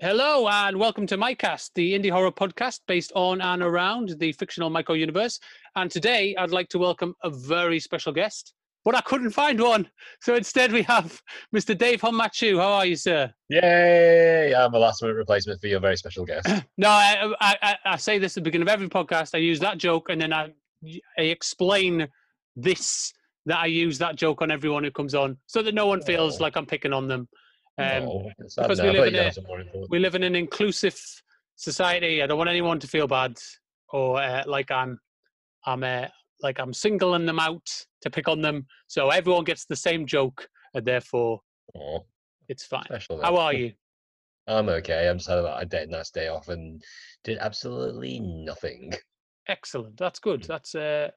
Hello and welcome to MyCast, the indie horror podcast based on and around the fictional Mycho universe. And today I'd like to welcome a very special guest, but I couldn't find one. So instead we have Mr. Dave Honmachu. How are you, sir? Yay! I'm a last minute replacement for your very special guest. no, I, I, I, say this at the beginning of every podcast. I use that joke and then I, I explain this, that I use that joke on everyone who comes on so that no one feels Oh. like I'm picking on them. Um, no, because we live in a- have some more info. we live in an inclusive society. I don't want anyone to feel bad or uh, like I'm, I'm uh, like I'm singling them out to pick on them. So everyone gets the same joke, and therefore Aw, it's fine. How are you? I'm okay. I'm just had a, dead nice day off and did absolutely nothing. Excellent. That's good. Mm. That's uh,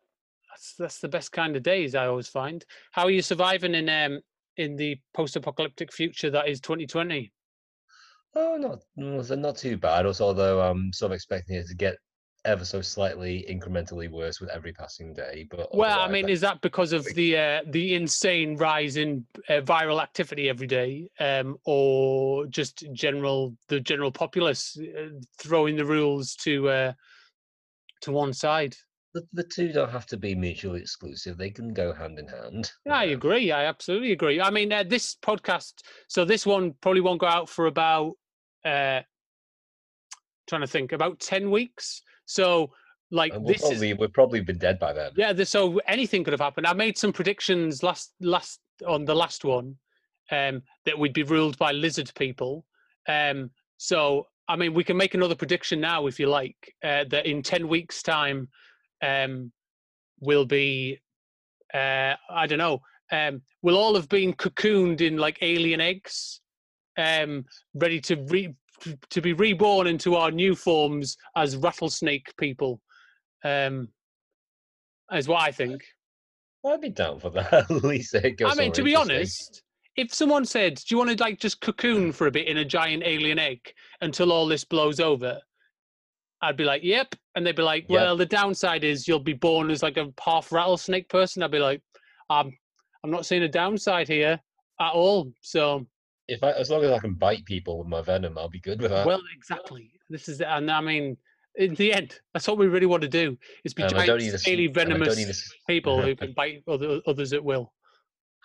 that's that's the best kind of days I always find. How are you surviving in um in the post-apocalyptic future that is 2020? Oh, not not too bad. Also, although I'm sort of expecting it to get ever so slightly incrementally worse with every passing day. But Well, I mean, is that because of the uh, the insane rise in uh, viral activity every day, um, or just general the general populace uh, throwing the rules to uh, to one side? The, the two don't have to be mutually exclusive. They can go hand in hand. Yeah, I agree. I absolutely agree. I mean, uh, this podcast, so this one probably won't go out for about uh, trying to think about ten weeks. So, like and we'll this is probably we've probably been dead by then. Yeah, so anything could have happened. I made some predictions last last on the last one um, that we'd be ruled by lizard people. Um, so I mean, we can make another prediction now if you like. Uh, that in ten weeks' time, um, we'll be uh, I don't know. Um, we'll all have been cocooned in like alien eggs, um, ready to re- to be reborn into our new forms as rattlesnake people. Um, is what I think. I'd be down for that. At least it goes. I mean, to be honest, if someone said, "Do you want to like just cocoon for a bit in a giant alien egg until all this blows over?" I'd be like, "Yep," and they'd be like, Yep. "Well, the downside is you'll be born as like a half rattlesnake person." I'd be like, "I'm, I'm not seeing a downside here at all." So, if I, as long as I can bite people with my venom, I'll be good with that. well, exactly. This is, and I mean, in the end, that's what we really want to do: is be Um, giant, don't need a s- scaly, venomous people who can bite other, others at will.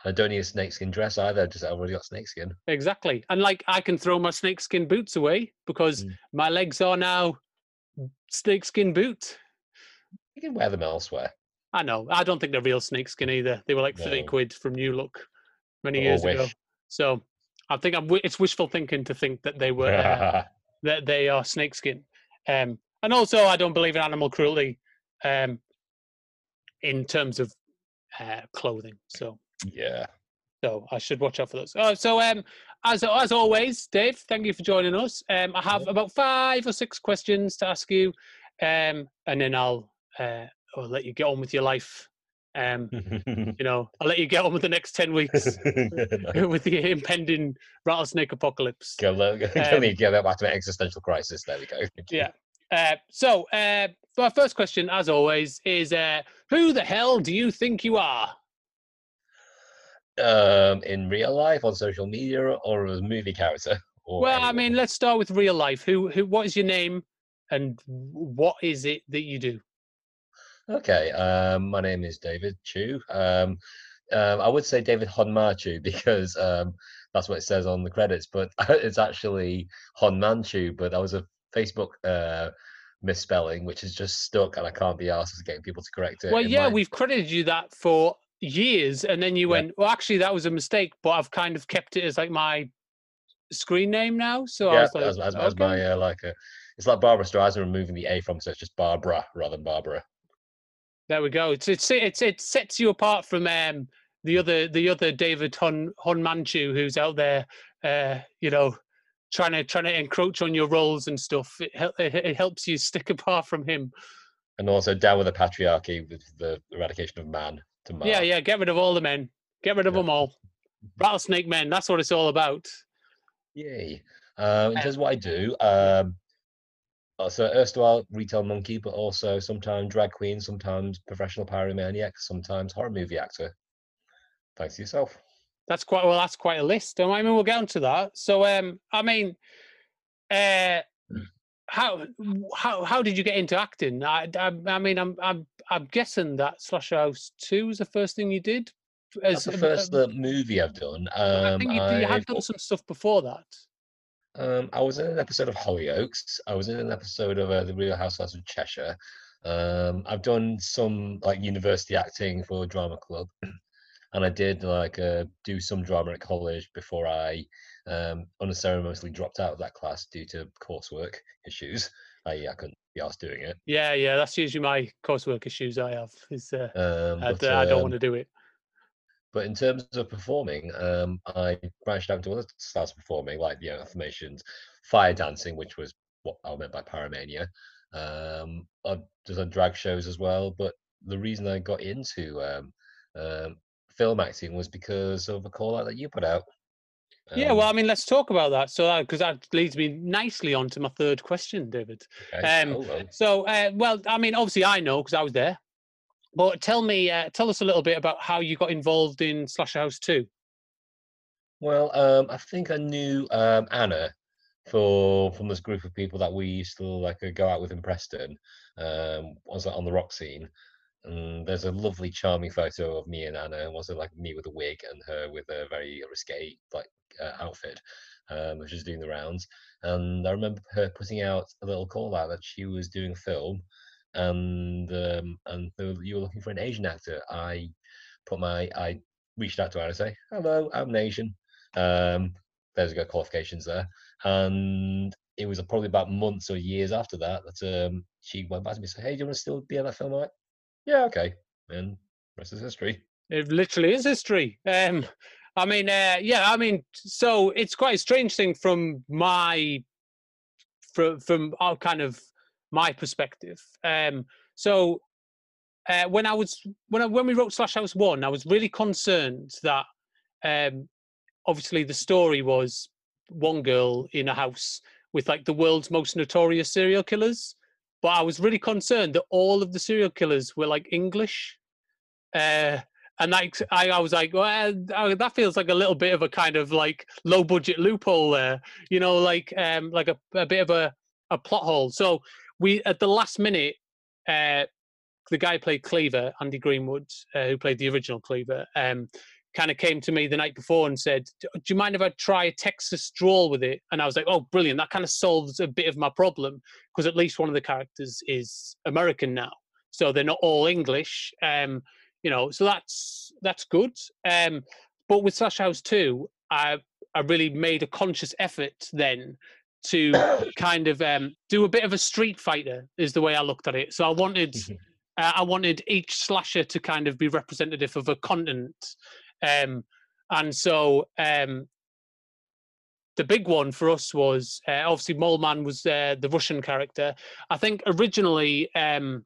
I don't need a snakeskin dress either. Just I've already got snakeskin. Exactly. And like I can throw my snakeskin boots away because Mm. my legs are now snakeskin boots. You can wear them elsewhere. I know. I don't think they're real snakeskin either. They were like 30 No. quid from New Look many Or years ago. So I think I'm, it's wishful thinking to think that they were uh, that they are snakeskin. Um, and also, I don't believe in animal cruelty um, in terms of uh, clothing. So yeah. So I should watch out for those. Uh, so um, as as always, Dave, thank you for joining us. Um, I have about five or six questions to ask you, um, and then I'll uh, I'll let you get on with your life. Um, you know, I'll let you get on with the next ten weeks with the impending rattlesnake apocalypse. Go, lo- go, Um, back to my existential crisis. There we go. Yeah. Uh, so uh, my first question, as always, is uh, who the hell do you think you are? Um, in real life, on social media, or a movie character? Or Well, I mean, let's start with real life. Who who? What is your name, and what is it that you do? Okay, um, my name is David Chu. Um, um, I would say David Honmachu because um, that's what it says on the credits, but it's actually Honmanchu. But that was a Facebook uh, misspelling, which is just stuck, and I can't be asked getting people to correct it. Well, yeah, might- we've credited you that for years, and then you Yeah. went, "Well, actually, that was a mistake," but I've kind of kept it as like my screen name now. So I yeah, was like, as, as, as my uh, like a, it's like Barbra Streisand removing the A from, so it's just Barbra rather than Barbara. There we go. It's it's it's it sets you apart from um the other the other David Hun Hun Manchu who's out there, uh, you know, trying to trying to encroach on your roles and stuff. It, it, it helps you stick apart from him. And also down with the patriarchy with the eradication of man to man. Yeah, yeah. Get rid of all the men. Get rid of Yeah. them all. Rattlesnake men. That's what it's all about. Yay. Um, in terms of what I do, um, uh, so erstwhile retail monkey, but also sometimes drag queen, sometimes professional pyromaniac, sometimes horror movie actor. Thanks to yourself. That's quite well. That's quite a list. I mean, we'll get onto that. So, um, I mean, uh, how how how did you get into acting? I, I, I mean, I'm I'm I'm guessing that Slasher House Two was the first thing you did. That's the first uh, movie I've done. Um, I think you, you had done some stuff before that. Um, I was in an episode of Hollyoaks. I was in an episode of uh, The Real Housewives of Cheshire. Um, I've done some like university acting for a drama club, and I did like uh, do some drama at college before I um, unceremoniously dropped out of that class due to coursework issues. I, I couldn't be asked doing it. Yeah, yeah, that's usually my coursework issues. I have is uh, um, but, I, I don't want to um, do it. But in terms of performing, um, I branched out into other styles of performing, like the you know, affirmations, fire dancing, which was what I meant by pyromania. Um, I've done drag shows as well. But the reason I got into um, um, film acting was because of a call out that you put out. Yeah, well, I um mean, let's talk about that. So, because that, that, leads me nicely on to my third question, David. Okay. Um, oh, well. So, uh, well, I mean, obviously, I know because I was there. But tell me, uh, tell us a little bit about how you got involved in Slasherhouse 2. Well, um, I think I knew um, Anna for from this group of people that we used to like uh, go out with in Preston. Um, was on the rock scene, and there's a lovely, charming photo of me and Anna. Was it like me with a wig and her with a very risque like uh, outfit, um, which is doing the rounds. And I remember her putting out a little call out that she was doing a film and um, and you were looking for an Asian actor. I put my I reached out to her and say, "Hello, I'm Asian." Um, there's got qualifications there, and it was probably about months or years after that that um, she went back to me and said, "Hey, do you want to still be in that film?" I'm like, "Yeah, okay." And rest is history. It literally is history. Um, I mean, uh, yeah, I mean, so it's quite a strange thing from my from from our kind of my perspective. Um, so uh, when I was when I, when we wrote Slash House One, I was really concerned that um, obviously the story was one girl in a house with like the world's most notorious serial killers, but I was really concerned that all of the serial killers were like English. Uh, and I, I was like, well, that feels like a little bit of a kind of like low budget loophole there, you know, like um, like a, a bit of a, a plot hole. So we at the last minute, uh, the guy played Cleaver, Andy Greenwood, uh, who played the original Cleaver, um, kind of came to me the night before and said, "Do you mind if I try a Texas drawl with it?" And I was like, "Oh, brilliant! That kind of solves a bit of my problem because at least one of the characters is American now, so they're not all English." Um, you know, so that's that's good. Um, but with Slash House Two, I I really made a conscious effort then to kind of um, do a bit of a street fighter is the way I looked at it. So I wanted mm-hmm. uh, I wanted each slasher to kind of be representative of a continent, um, and so um, the big one for us was uh, obviously Mole Man was uh, the Russian character. I think originally um,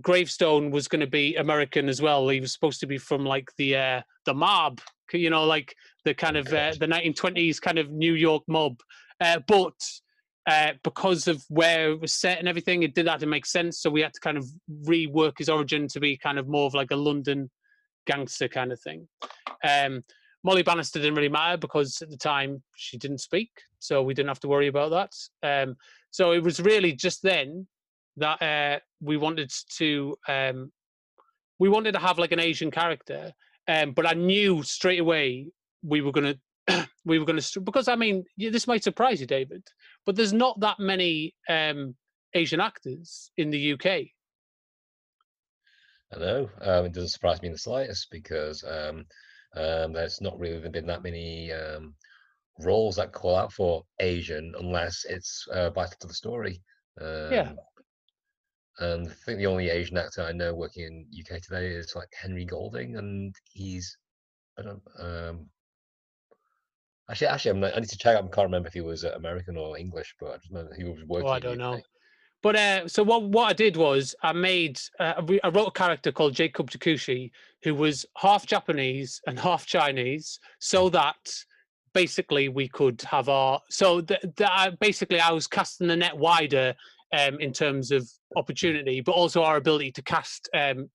Gravestone was going to be American as well. He was supposed to be from like the uh, the mob, you know, like the kind of uh, the 1920s kind of New York mob. Uh, but uh, because of where it was set and everything, it did have to make sense. So we had to kind of rework his origin to be kind of more of like a London gangster kind of thing. Um, Molly Bannister didn't really matter because at the time she didn't speak, so we didn't have to worry about that. Um, so it was really just then that uh, we wanted to um, we wanted to have like an Asian character, um, but I knew straight away we were to we were to because I mean this might surprise you, David, but there's not that many um, Asian actors in the UK. I know um, it doesn't surprise me in the slightest because um, um, there's not really been that many um, roles that call out for Asian unless it's uh, vital to the story. yeah. Um, and I think the only Asian actor I know working in UK today is like Henry Golding, and he's I don't um, Actually, actually, I'm not, I need to check. I can't remember if he was uh, American or English, but I just remember he was working. Oh, I don't know. But uh, so what? What I did was I made uh, I wrote a character called Jacob Takushi, who was half Japanese and half Chinese, so that basically we could have our so that the, basically I was casting the net wider um, in terms of opportunity, but also our ability to cast. Um,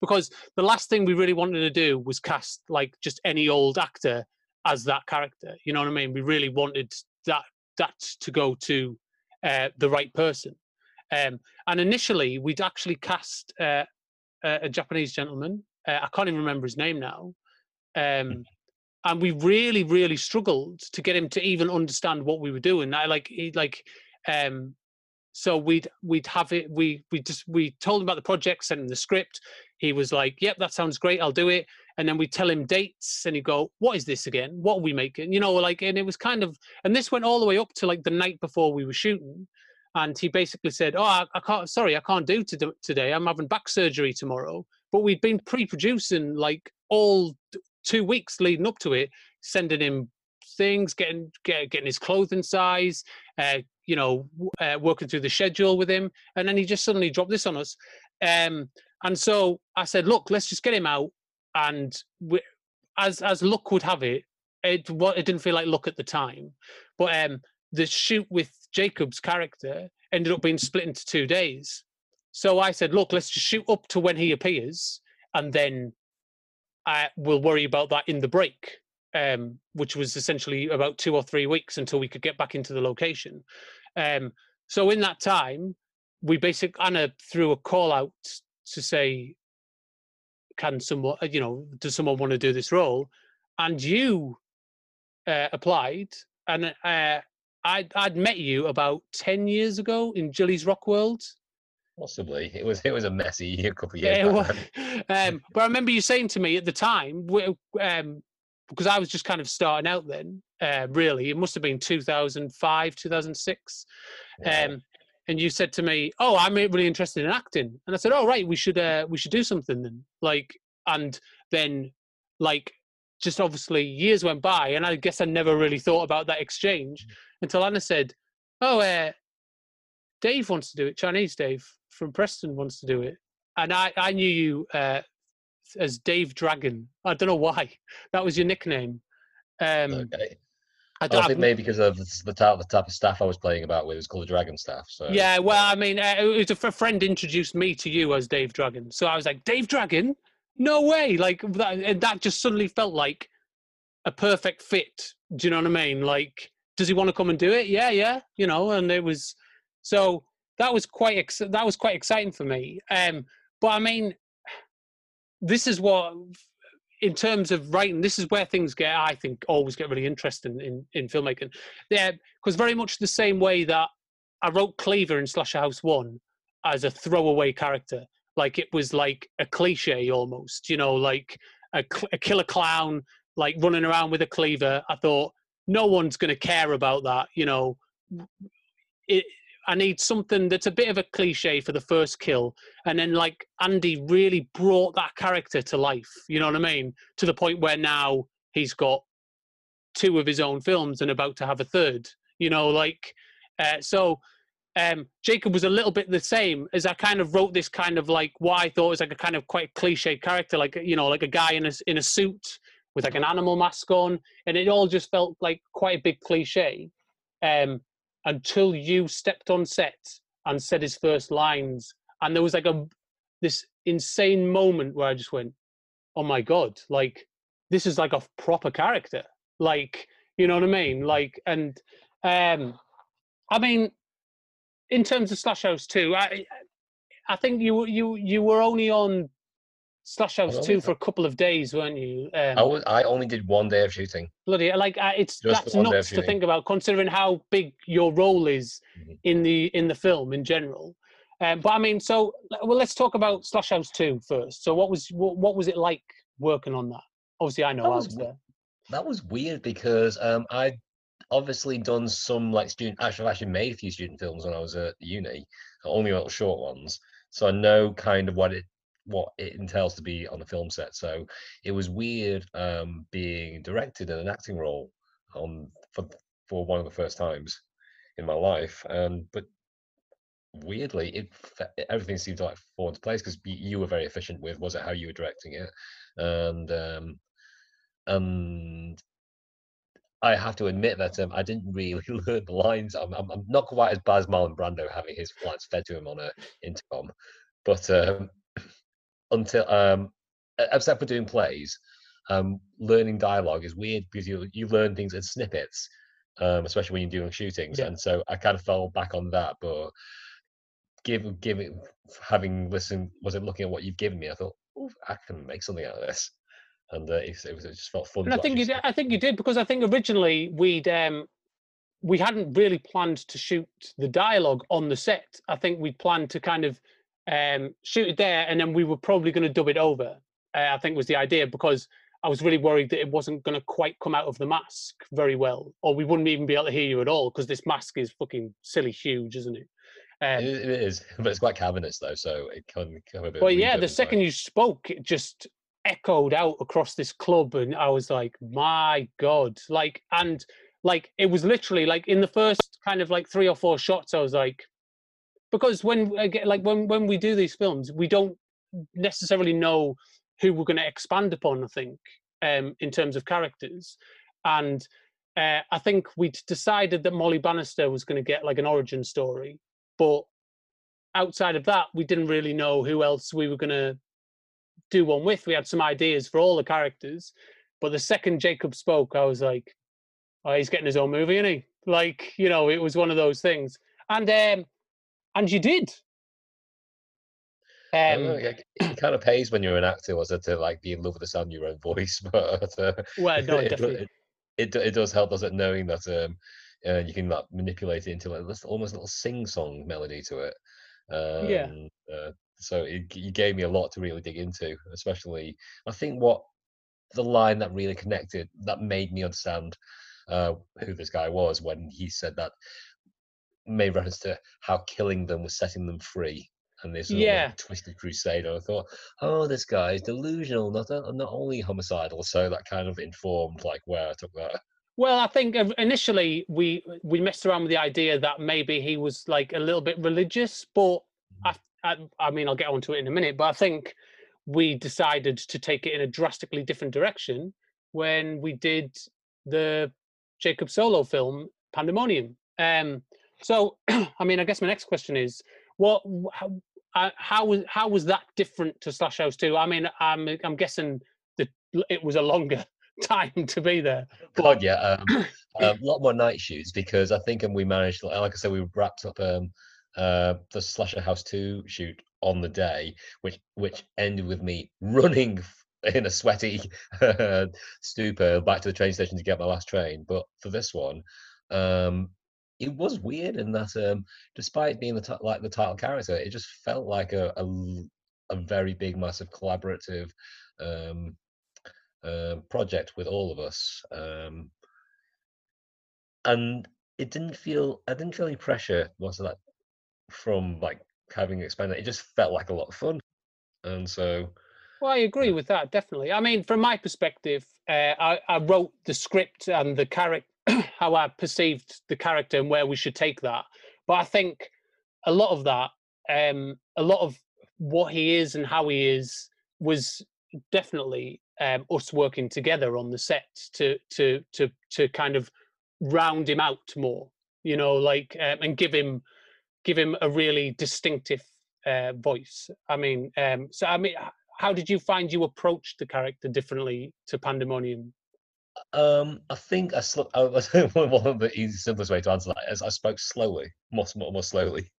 because the last thing we really wanted to do was cast like just any old actor as that character. You know what I mean? We really wanted that that to go to uh, the right person. Um, and initially, we'd actually cast uh, a, a Japanese gentleman. Uh, I can't even remember his name now. Um, and we really, really struggled to get him to even understand what we were doing. I like, he like, um, so we'd we'd have it. We we just we told him about the project, sent him the script. He was like, "Yep, that sounds great. I'll do it." And then we tell him dates, and he'd go, "What is this again? What are we making?" You know, like, and it was kind of, and this went all the way up to like the night before we were shooting and he basically said, "Oh, I, I can't. Sorry, I can't do to today. I'm having back surgery tomorrow." But we'd been pre-producing like all two weeks leading up to it, sending him things, getting get, getting his clothing size, uh, you know, uh, working through the schedule with him, and then he just suddenly dropped this on us. Um, and so I said, "Look, let's just get him out." And we, as as luck would have it, it what it didn't feel like luck at the time, but um, the shoot with Jacob's character ended up being split into two days. So I said, look, let's just shoot up to when he appears, and then I will worry about that in the break, um, which was essentially about two or three weeks until we could get back into the location. Um, so in that time, we basically Anna threw a call out to say, "Can someone, you know, does someone want to do this role?" And you uh, applied, and uh, I'd, I'd met you about 10 years ago in Jilly's Rock World. Possibly. It was it was a messy a couple of years. Yeah, um, but I remember you saying to me at the time, um, because I was just kind of starting out then, uh, really, it must have been 2005, 2006. Yeah. Um, and you said to me, "Oh, I'm really interested in acting," and I said, "Oh, right, we should uh, we should do something then." Like, and then like just obviously years went by, and I guess I never really thought about that exchange. Mm-hmm until Anna said, "Oh, uh, Dave wants to do it. Chinese Dave from Preston wants to do it." And I, I knew you uh, as Dave Dragon. I don't know why that was your nickname. Um, okay. I, don't, I think maybe because of the type, the type of staff I was playing about with was called the Dragon staff. So yeah, well, I mean, uh, it was a friend introduced me to you as Dave Dragon, so I was like, Dave Dragon, no way! Like that, that just suddenly felt like a perfect fit. Do you know what I mean? Like does he want to come and do it? Yeah, yeah, you know, and it was so that was quite ex- that was quite exciting for me. Um, but I mean, this is what in terms of writing, this is where things get, I think, always get really interesting in, in filmmaking. Yeah, because very much the same way that I wrote Cleaver in Slasher House 1 as a throwaway character. Like it was like a cliche almost, you know, like a, a killer clown, like running around with a cleaver. I thought no one's going to care about that. You know, it, I need something that's a bit of a cliche for the first kill, and then like Andy really brought that character to life. You know what I mean? To the point where now he's got two of his own films and about to have a third. You know, like uh, so. Um, Jacob was a little bit the same as I kind of wrote this kind of like what I thought was like a kind of quite cliche character, like you know, like a guy in a in a suit with like an animal mask on, and it all just felt like quite a big cliche. Um, until you stepped on set and said his first lines, and there was like a this insane moment where I just went, "Oh my god!" Like this is like a proper character. Like you know what I mean? Like and um, I mean, in terms of Slash House Two, I I think you you you were only on Slash House two for a couple of days, weren't you? Um, I was. I only did one day of shooting. Bloody like uh, it's Just that's nuts to think about, considering how big your role is mm-hmm. in the in the film in general. Um, but I mean, so well, let's talk about Slash House two first. So, what was what, what was it like working on that? Obviously, I know that I was, was there. That was weird because um, I'd obviously done some like student. Actually, I've actually made a few student films when I was at uni, only little short ones. So I know kind of what it what it entails to be on a film set. So it was weird um, being directed in an acting role on for for one of the first times in my life. Um, but weirdly, it everything seemed to like fall into place because you were very efficient with was it how you were directing it, and um, and I have to admit that um, I didn't really learn the lines. I'm, I'm, I'm, not quite as bad as Marlon Brando having his lines fed to him on a intercom, but um, until um, except for doing plays, um, learning dialogue is weird because you you learn things in snippets. um, especially when you're doing shootings. Yeah. And so I kind of fell back on that. But given given having listened, was it looking at what you've given me? I thought, "Ooh, I can make something out of this, and uh, it, it was it just felt fun. And I think you did, I think you did because I think originally we'd um, we hadn't really planned to shoot the dialogue on the set. I think we planned to kind of um, shoot it there, and then we were probably going to dub it over. Uh, I think was the idea because I was really worried that it wasn't going to quite come out of the mask very well, or we wouldn't even be able to hear you at all because this mask is fucking silly huge, isn't it? Um, It, it is, but it's quite cavernous though, so it can come a bit. Well, yeah, the second you spoke, it just echoed out across this club, and I was like, "My God!" Like, and like it was literally like in the first kind of like three or four shots, I was like, because when like when when we do these films, we don't necessarily know who we're going to expand upon. I think um, in terms of characters, and uh, I think we'd decided that Molly Bannister was going to get like an origin story, but outside of that, we didn't really know who else we were going to do one with. We had some ideas for all the characters, but the second Jacob spoke, I was like, "Oh, he's getting his own movie, isn't he?" Like, you know, it was one of those things, and um, and you did. Um, know, it, it kind of pays when you're an actor, was it, to like be in love with the sound of your own voice? But uh, well, no, it, definitely. it, it, it does help, does it, knowing that um, uh, you can like manipulate it into like this almost little sing-song melody to it. Um, Yeah. Uh, so it, gave me a lot to really dig into, especially I think what the line that really connected, that made me understand uh, who this guy was when he said that made reference to how killing them was setting them free. And this Yeah. twisted crusade. And I thought, oh, this guy is delusional, not not only homicidal. So that kind of informed like where I took that. Well, I think initially we we messed around with the idea that maybe he was like a little bit religious, but I, I, I mean, I'll get onto it in a minute. But I think we decided to take it in a drastically different direction when we did the Jacob Solo film Pandemonium. Um, so, I mean, I guess my next question is, what, how, uh, how was how was that different to Slash House Two? I mean, I'm I'm guessing that it was a longer time to be there. God, yeah, um, a lot more night shoots because I think, and we managed, like I said, we wrapped up um, uh, the Slasher House Two shoot on the day, which which ended with me running in a sweaty stupor back to the train station to get my last train. But for this one, um, it was weird in that, um, despite being the ti- like the title character, it just felt like a a very big, massive collaborative. Um, um, project with all of us. Um, and it didn't feel, I didn't feel any pressure most of that from like having expanded. It just felt like a lot of fun. And so, Well, I agree with that definitely. I mean, from my perspective, uh, I, I wrote the script and the character, how I perceived the character and where we should take that. But I think a lot of that, um, a lot of what he is and how he is, was definitely um, us working together on the set to to to to kind of round him out more. You know, like um, and give him give him a really distinctive uh, voice. I mean, um, so I mean, how did you find you approached the character differently to Pandemonium? um, I think I, sl- I one of the easy, simplest way to answer that is I spoke slowly, more, more, more slowly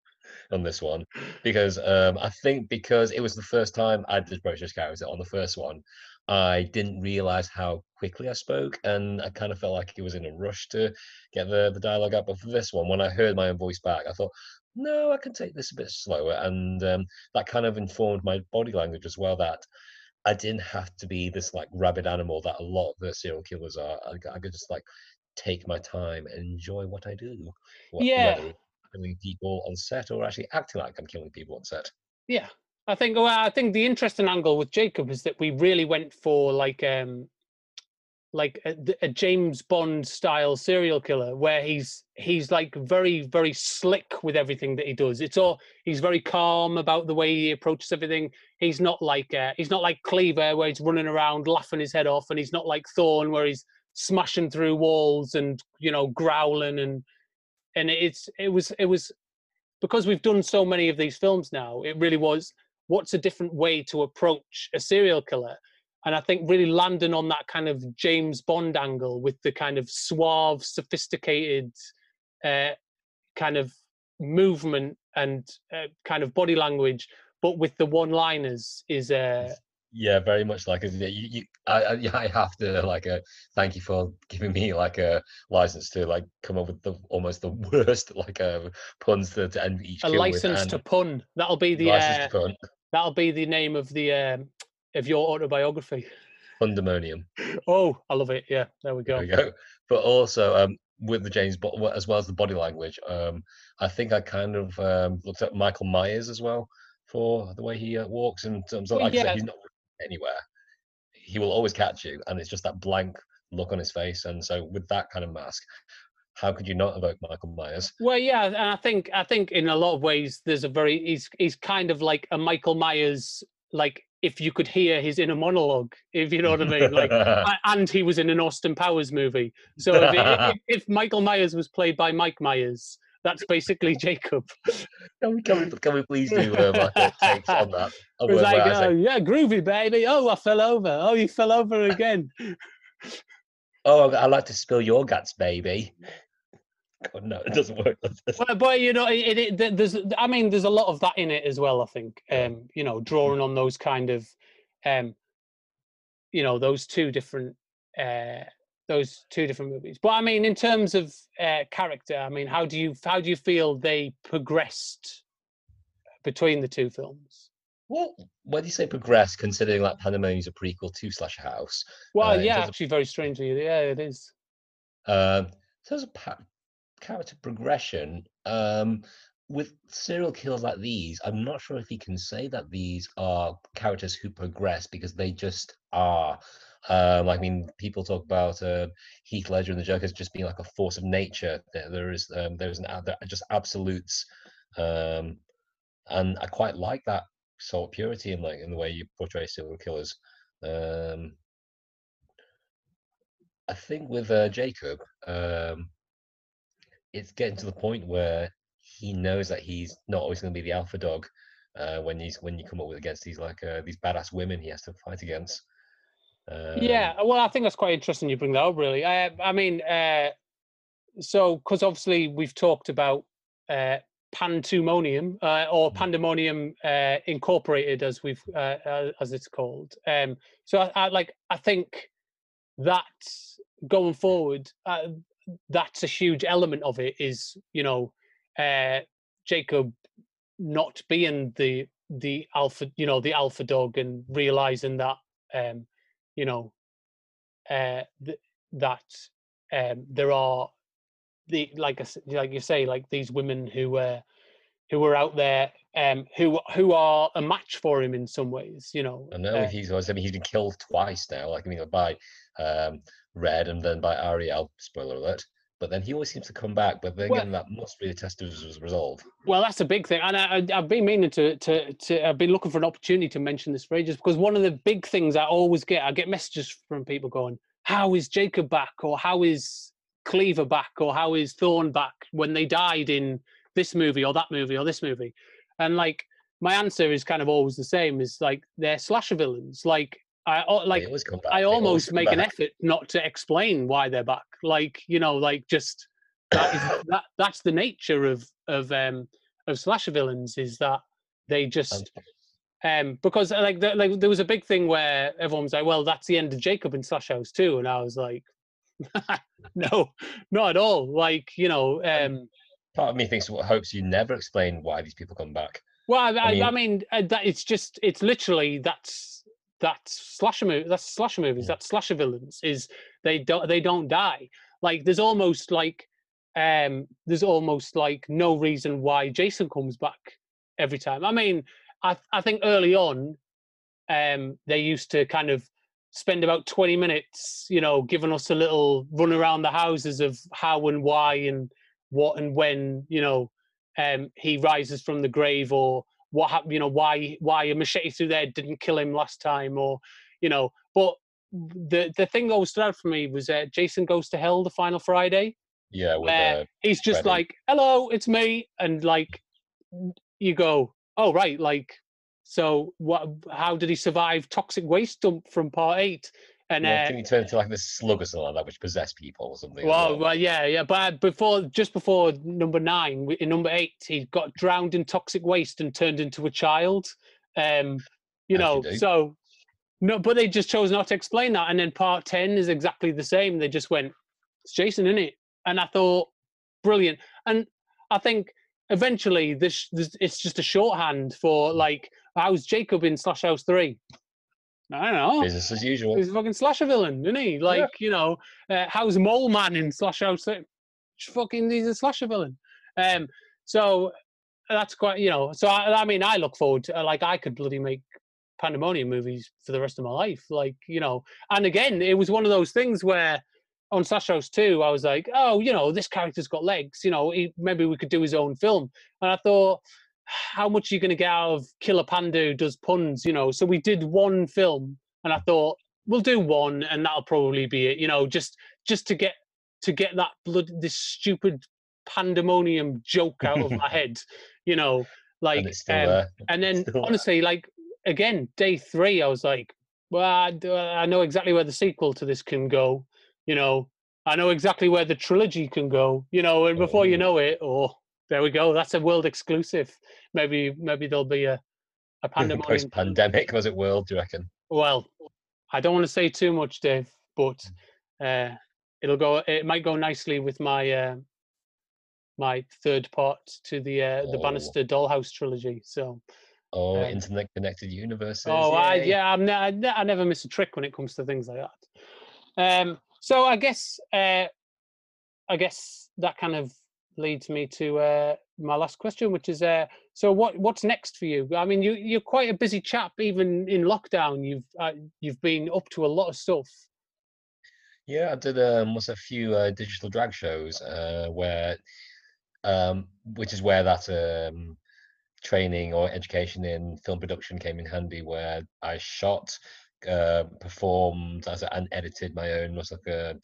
on this one because um, I think because it was the first time I did approach this character on the first one, I didn't realize how quickly I spoke, and I kind of felt like it was in a rush to get the the dialogue out. But for this one, when I heard my own voice back, I thought, no, I can take this a bit slower, and um, that kind of informed my body language as well. That I didn't have to be this like rabid animal that a lot of the serial killers are. I could just like take my time and enjoy what I do. wh- Yeah. Killing people on set or actually acting like I'm killing people on set. Yeah, I think. Well, I think the interesting angle with Jacob is that we really went for like um like a, a James Bond style serial killer, where he's he's like very very slick with everything that he does. It's all he's very calm about the way he approaches everything. He's not like uh, he's not like Cleaver, where he's running around laughing his head off, and he's not like Thorn, where he's smashing through walls and you know growling and and it's it was it was because we've done so many of these films now. It really was what's a different way to approach a serial killer? And I think really landing on that kind of James Bond angle with the kind of suave, sophisticated uh, kind of movement and uh, kind of body language, but with the one-liners is uh, yeah, very much like you, you I, I have to like a uh, thank you for giving me like a license to like come up with the almost the worst like uh, puns to, to end each a license to pun. That'll be the uh, that'll be the name of the um, of your autobiography. Fundemonium. Oh, I love it. Yeah, there we go. There we go. But also um, with the James, as well as the body language, um, I think I kind of um, looked at Michael Myers as well for the way he uh, walks in terms of like yeah. he's not anywhere. He will always catch you, and it's just that blank look on his face. And so, with that kind of mask, how could you not evoke Michael Myers? Well, yeah, and I think I think in a lot of ways there's a very he's he's kind of like a Michael Myers like if you could hear his inner monologue, if you know what I mean, like, and he was in an Austin Powers movie. So if, if, if Michael Myers was played by Mike Myers, that's basically Jacob. Can we, can we, can we please do um, like takes on that? It was like, oh, yeah, groovy, baby. Oh, I fell over. Oh, you fell over again. Oh, I like to spill your guts, baby. God, no, it doesn't work. well, but you know, it, it, there's, I mean, there's a lot of that in it as well. I think, um, you know, drawing on those kind of, um, you know, those two different uh, those two different movies. But I mean, in terms of uh, character, I mean, how do you how do you feel they progressed between the two films? Well, when you say progress, considering like Pandemonium is a prequel to Slash House. Well, uh, yeah, actually, of, very strangely, yeah, it is. Um, so as a pa- character progression, um, with serial killers like these, I'm not sure if you can say that these are characters who progress because they just are. Um, I mean, people talk about uh, Heath Ledger and the Joker as just being like a force of nature. There, there is um, there is an there just absolutes, um, and I quite like that of purity in like in the way you portray serial killers. Um, I think with uh, Jacob, um, it's getting to the point where he knows that he's not always going to be the alpha dog uh, when he's when you come up with against these like uh, these badass women he has to fight against. Um, yeah, well, I think that's quite interesting you bring that up. Really, I, I mean, uh, so because obviously we've talked about uh, Pandemonium uh, or mm. Pandemonium uh, Incorporated, as we've uh, uh, as it's called. Um, so I, I, like I think that going forward, uh, that's a huge element of it. Is you know uh, Jacob not being the the alpha, you know, the alpha dog, and realizing that um, you know uh, th- that um, there are the like like you say like these women who were who were out there um, who who are a match for him in some ways you know I know uh, he's always I mean he's been killed twice now like I mean by um, Red and then by Ariel spoiler alert but then he always seems to come back. But then well, again, that must be a test of his resolve. Well, that's a big thing, and I, have been meaning to, to to I've been looking for an opportunity to mention this for ages because one of the big things I always get, I get messages from people going, "How is Jacob back?" or "How is Cleaver back?" or "How is Thorn back?" when they died in this movie or that movie or this movie, and like my answer is kind of always the same: is like they're slasher villains. Like I like I almost make an effort not to explain why they're back. Like you know, like just that is that that's the nature of of um of slasher villains is that they just um because like the, like there was a big thing where everyone was like, well, that's the end of Jacob in Slash House too, and I was like, no, not at all. Like you know, um part of me thinks what hopes you never explain why these people come back. Well, I, I mean, I mean uh, that it's just it's literally that's that's slasher movie that's slasher movies that's slasher villains is they don't they don't die like there's almost like um there's almost like no reason why jason comes back every time i mean i i think early on um they used to kind of spend about 20 minutes you know giving us a little run around the houses of how and why and what and when you know um he rises from the grave or what happened, you know, why why a machete through there didn't kill him last time, or you know. But the the thing that always stood out for me was uh, Jason Goes to Hell the final Friday. Yeah, with, uh, he's just like, "Hello, it's me," and like you go, "Oh right," like so what? How did he survive toxic waste dump from part eight? And Yeah, uh, can you turn into like this slug or something like that, which possess people or something? well, well? well, yeah, yeah. But before, just before number nine, in number eight, he got drowned in toxic waste and turned into a child. Um, you As you know, do. so no, but they just chose not to explain that. And then part ten is exactly the same. They just went, "It's Jason, in it," and I thought, brilliant. And I think eventually this, this it's just a shorthand for like, how's Jacob in Slash House Three? I don't know. Business as usual. He's a fucking slasher villain, isn't he? Like, you know, uh, how's Mole Man in Slash House? Fucking, he's a slasher villain. Um, so that's quite, you know. So I, I mean, I look forward to like I could bloody make pandemonium movies for the rest of my life, like you know. And again, it was one of those things where on Slash too, I was like, oh, you know, this character's got legs. You know, he, maybe we could do his own film. And I thought, how much are you going to get out of Killer Panda who does puns? You know, so we did one film, and I thought we'll do one, and that'll probably be it. You know, just just to get to get that blood, this stupid pandemonium joke out of my head. You know, like and um, and then Still there. honestly, like again, day three, I was like, well, I know exactly where the sequel to this can go. You know, I know exactly where the trilogy can go. You know, and before you Oh. know it, oh, there we go. That's a world exclusive. Maybe, maybe there'll be a a pandemonium. Post-pandemic, was it world? Do you reckon? Well, I don't want to say too much, Dave, but Mm. uh, it'll go. It might go nicely with my uh, my third part to the uh, the Oh. Bannister Dollhouse trilogy. So. Oh, Um, internet-connected universes. Oh, I, yeah, I'm, I never miss a trick when it comes to things like that. Um, so I guess, uh, I guess that kind of leads me to uh, my last question, which is, uh, so what what's next for you? I mean, you you're quite a busy chap, even in lockdown. You've uh, you've been up to a lot of stuff. Yeah, I did um was a few uh, digital drag shows uh where um which is where that um training or education in film production came in handy where I shot uh performed as and edited my own was like uh,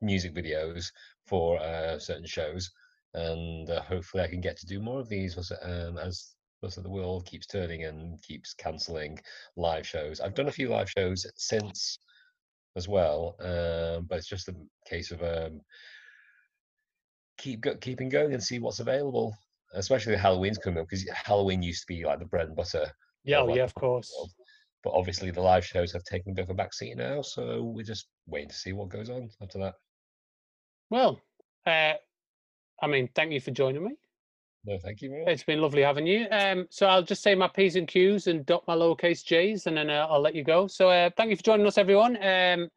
music videos for uh, certain shows and uh, hopefully I can get to do more of these was um as the world keeps turning and keeps cancelling live shows. I've done a few live shows since as well. Um, but it's just a case of um, keep go- keeping going and see what's available. Especially Halloween's coming up because Halloween used to be like the bread and butter. Yeah, oh, like yeah, of course. But obviously the live shows have taken a bit of a back seat now, so we're just waiting to see what goes on after that. Well, uh, I mean, thank you for joining me. No, thank you. It's been lovely having you. Um, so I'll just say my P's and Q's and dot my lowercase j's, and then uh, I'll let you go. So uh, thank you for joining us, everyone. Um,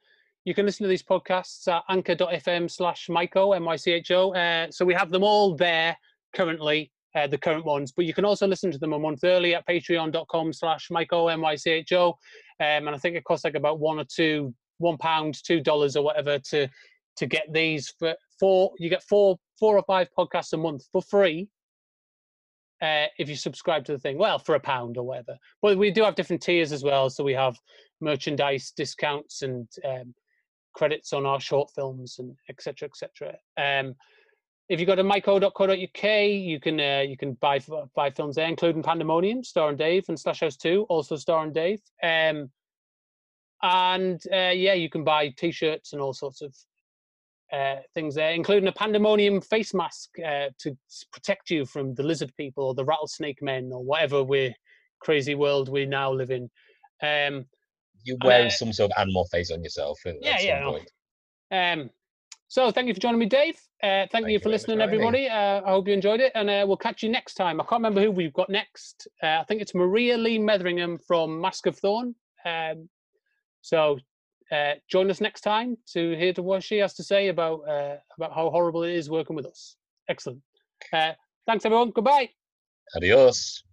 you can listen to these podcasts at anchor.fm slash Mycho, M-Y-C-H-O. Uh, so we have them all there currently, uh, the current ones, but you can also listen to them a month early at patreon.com slash Mycho, M-Y-C-H-O. Um, and I think it costs like about one or two, one pound, two dollars or whatever to to get these for four. You get four, four or five podcasts a month for free uh, if you subscribe to the thing. Well, for a pound or whatever. But we do have different tiers as well. So we have merchandise discounts and um, credits on our short films and etc. etc. Um, if you go to mycho.co.uk, you can uh, you can buy buy films there, including Pandemonium, starring Dave, and Slash House Two, also starring Dave. Um, and uh, yeah, you can buy T-shirts and all sorts of uh, things there, including a pandemonium face mask uh, to protect you from the lizard people or the rattlesnake men or whatever we crazy world we now live in. Um, You Uh, wearing some sort of animal face on yourself at, yeah, some yeah, no. um, so thank you for joining me, Dave. Uh, thank, Thank you for listening, for having me. everybody. Uh, I hope you enjoyed it, and uh, we'll catch you next time. I can't remember who we've got next. Uh, I think it's Maria Lee Metheringham from Mask of Thorn. Um, so uh, join us next time to hear to what she has to say about uh, about how horrible it is working with us. Excellent. Uh, thanks, everyone. Goodbye. Adios.